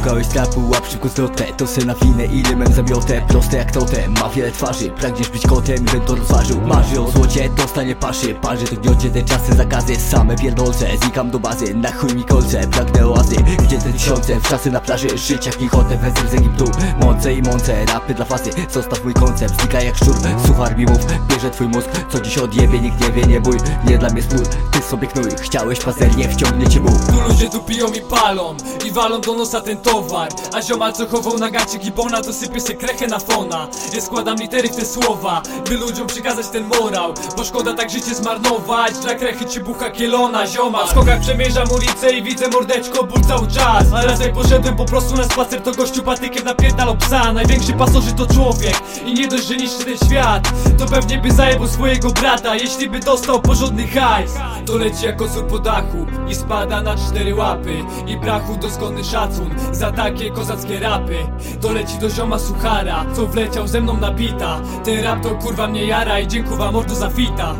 Słuchałeś trapu, łap szybko zwrotę To se na winę, ile mem zamiotę Proste jak totem, ma wiele twarzy. Pragniesz być kotem, bym to rozważył. Marzy o złocie, dostanie paszy. Parzy to gniocie, te czasy zakazy. Same pierdolce, znikam do bazy. Na chuj mi kolce, pragnę oazy. Gdzie te tysiące, w czasy na plaży. Żyć jak Kichotę, wezmę z Egiptu. Mące i mące, rapy dla fazy Zostaw mój koncept, znika jak szczur. Suchar mi mów, bierze twój mózg. Co dziś odjebie, nikt nie wie, nie bój. Nie dla mnie smól, ty sobie knuj Chciałeś pazernie, wciągnie cię ból Tu ludzie tu piją i palą I walą do nosa ten towar A ziomal co chował na gacie gibona To sypie se krechę na fona. Ja składam litery w te słowa By ludziom przekazać ten morał. Bo szkoda tak życie zmarnować Dla krechy ci bucha kielona zioma W skokach przemierzam ulicę i widzę mordeczko ból cały czas. A raz jak poszedłem po prostu na spacer To gościu patykiem napierdalał psa. Największy pasożyt to człowiek I nie dość, że niszczy ten świat To pewnie by zajebał swojego brata Jeśli by dostał porządny hajs. To leci jak osób po dachu I spada na cztery łapy I brachu doskonny szacun Za takie kozackie rapy. To leci do zioma suchara Co wleciał ze mną na bita. Ten rap to kurwa mnie jara I dziękuję mordo za fita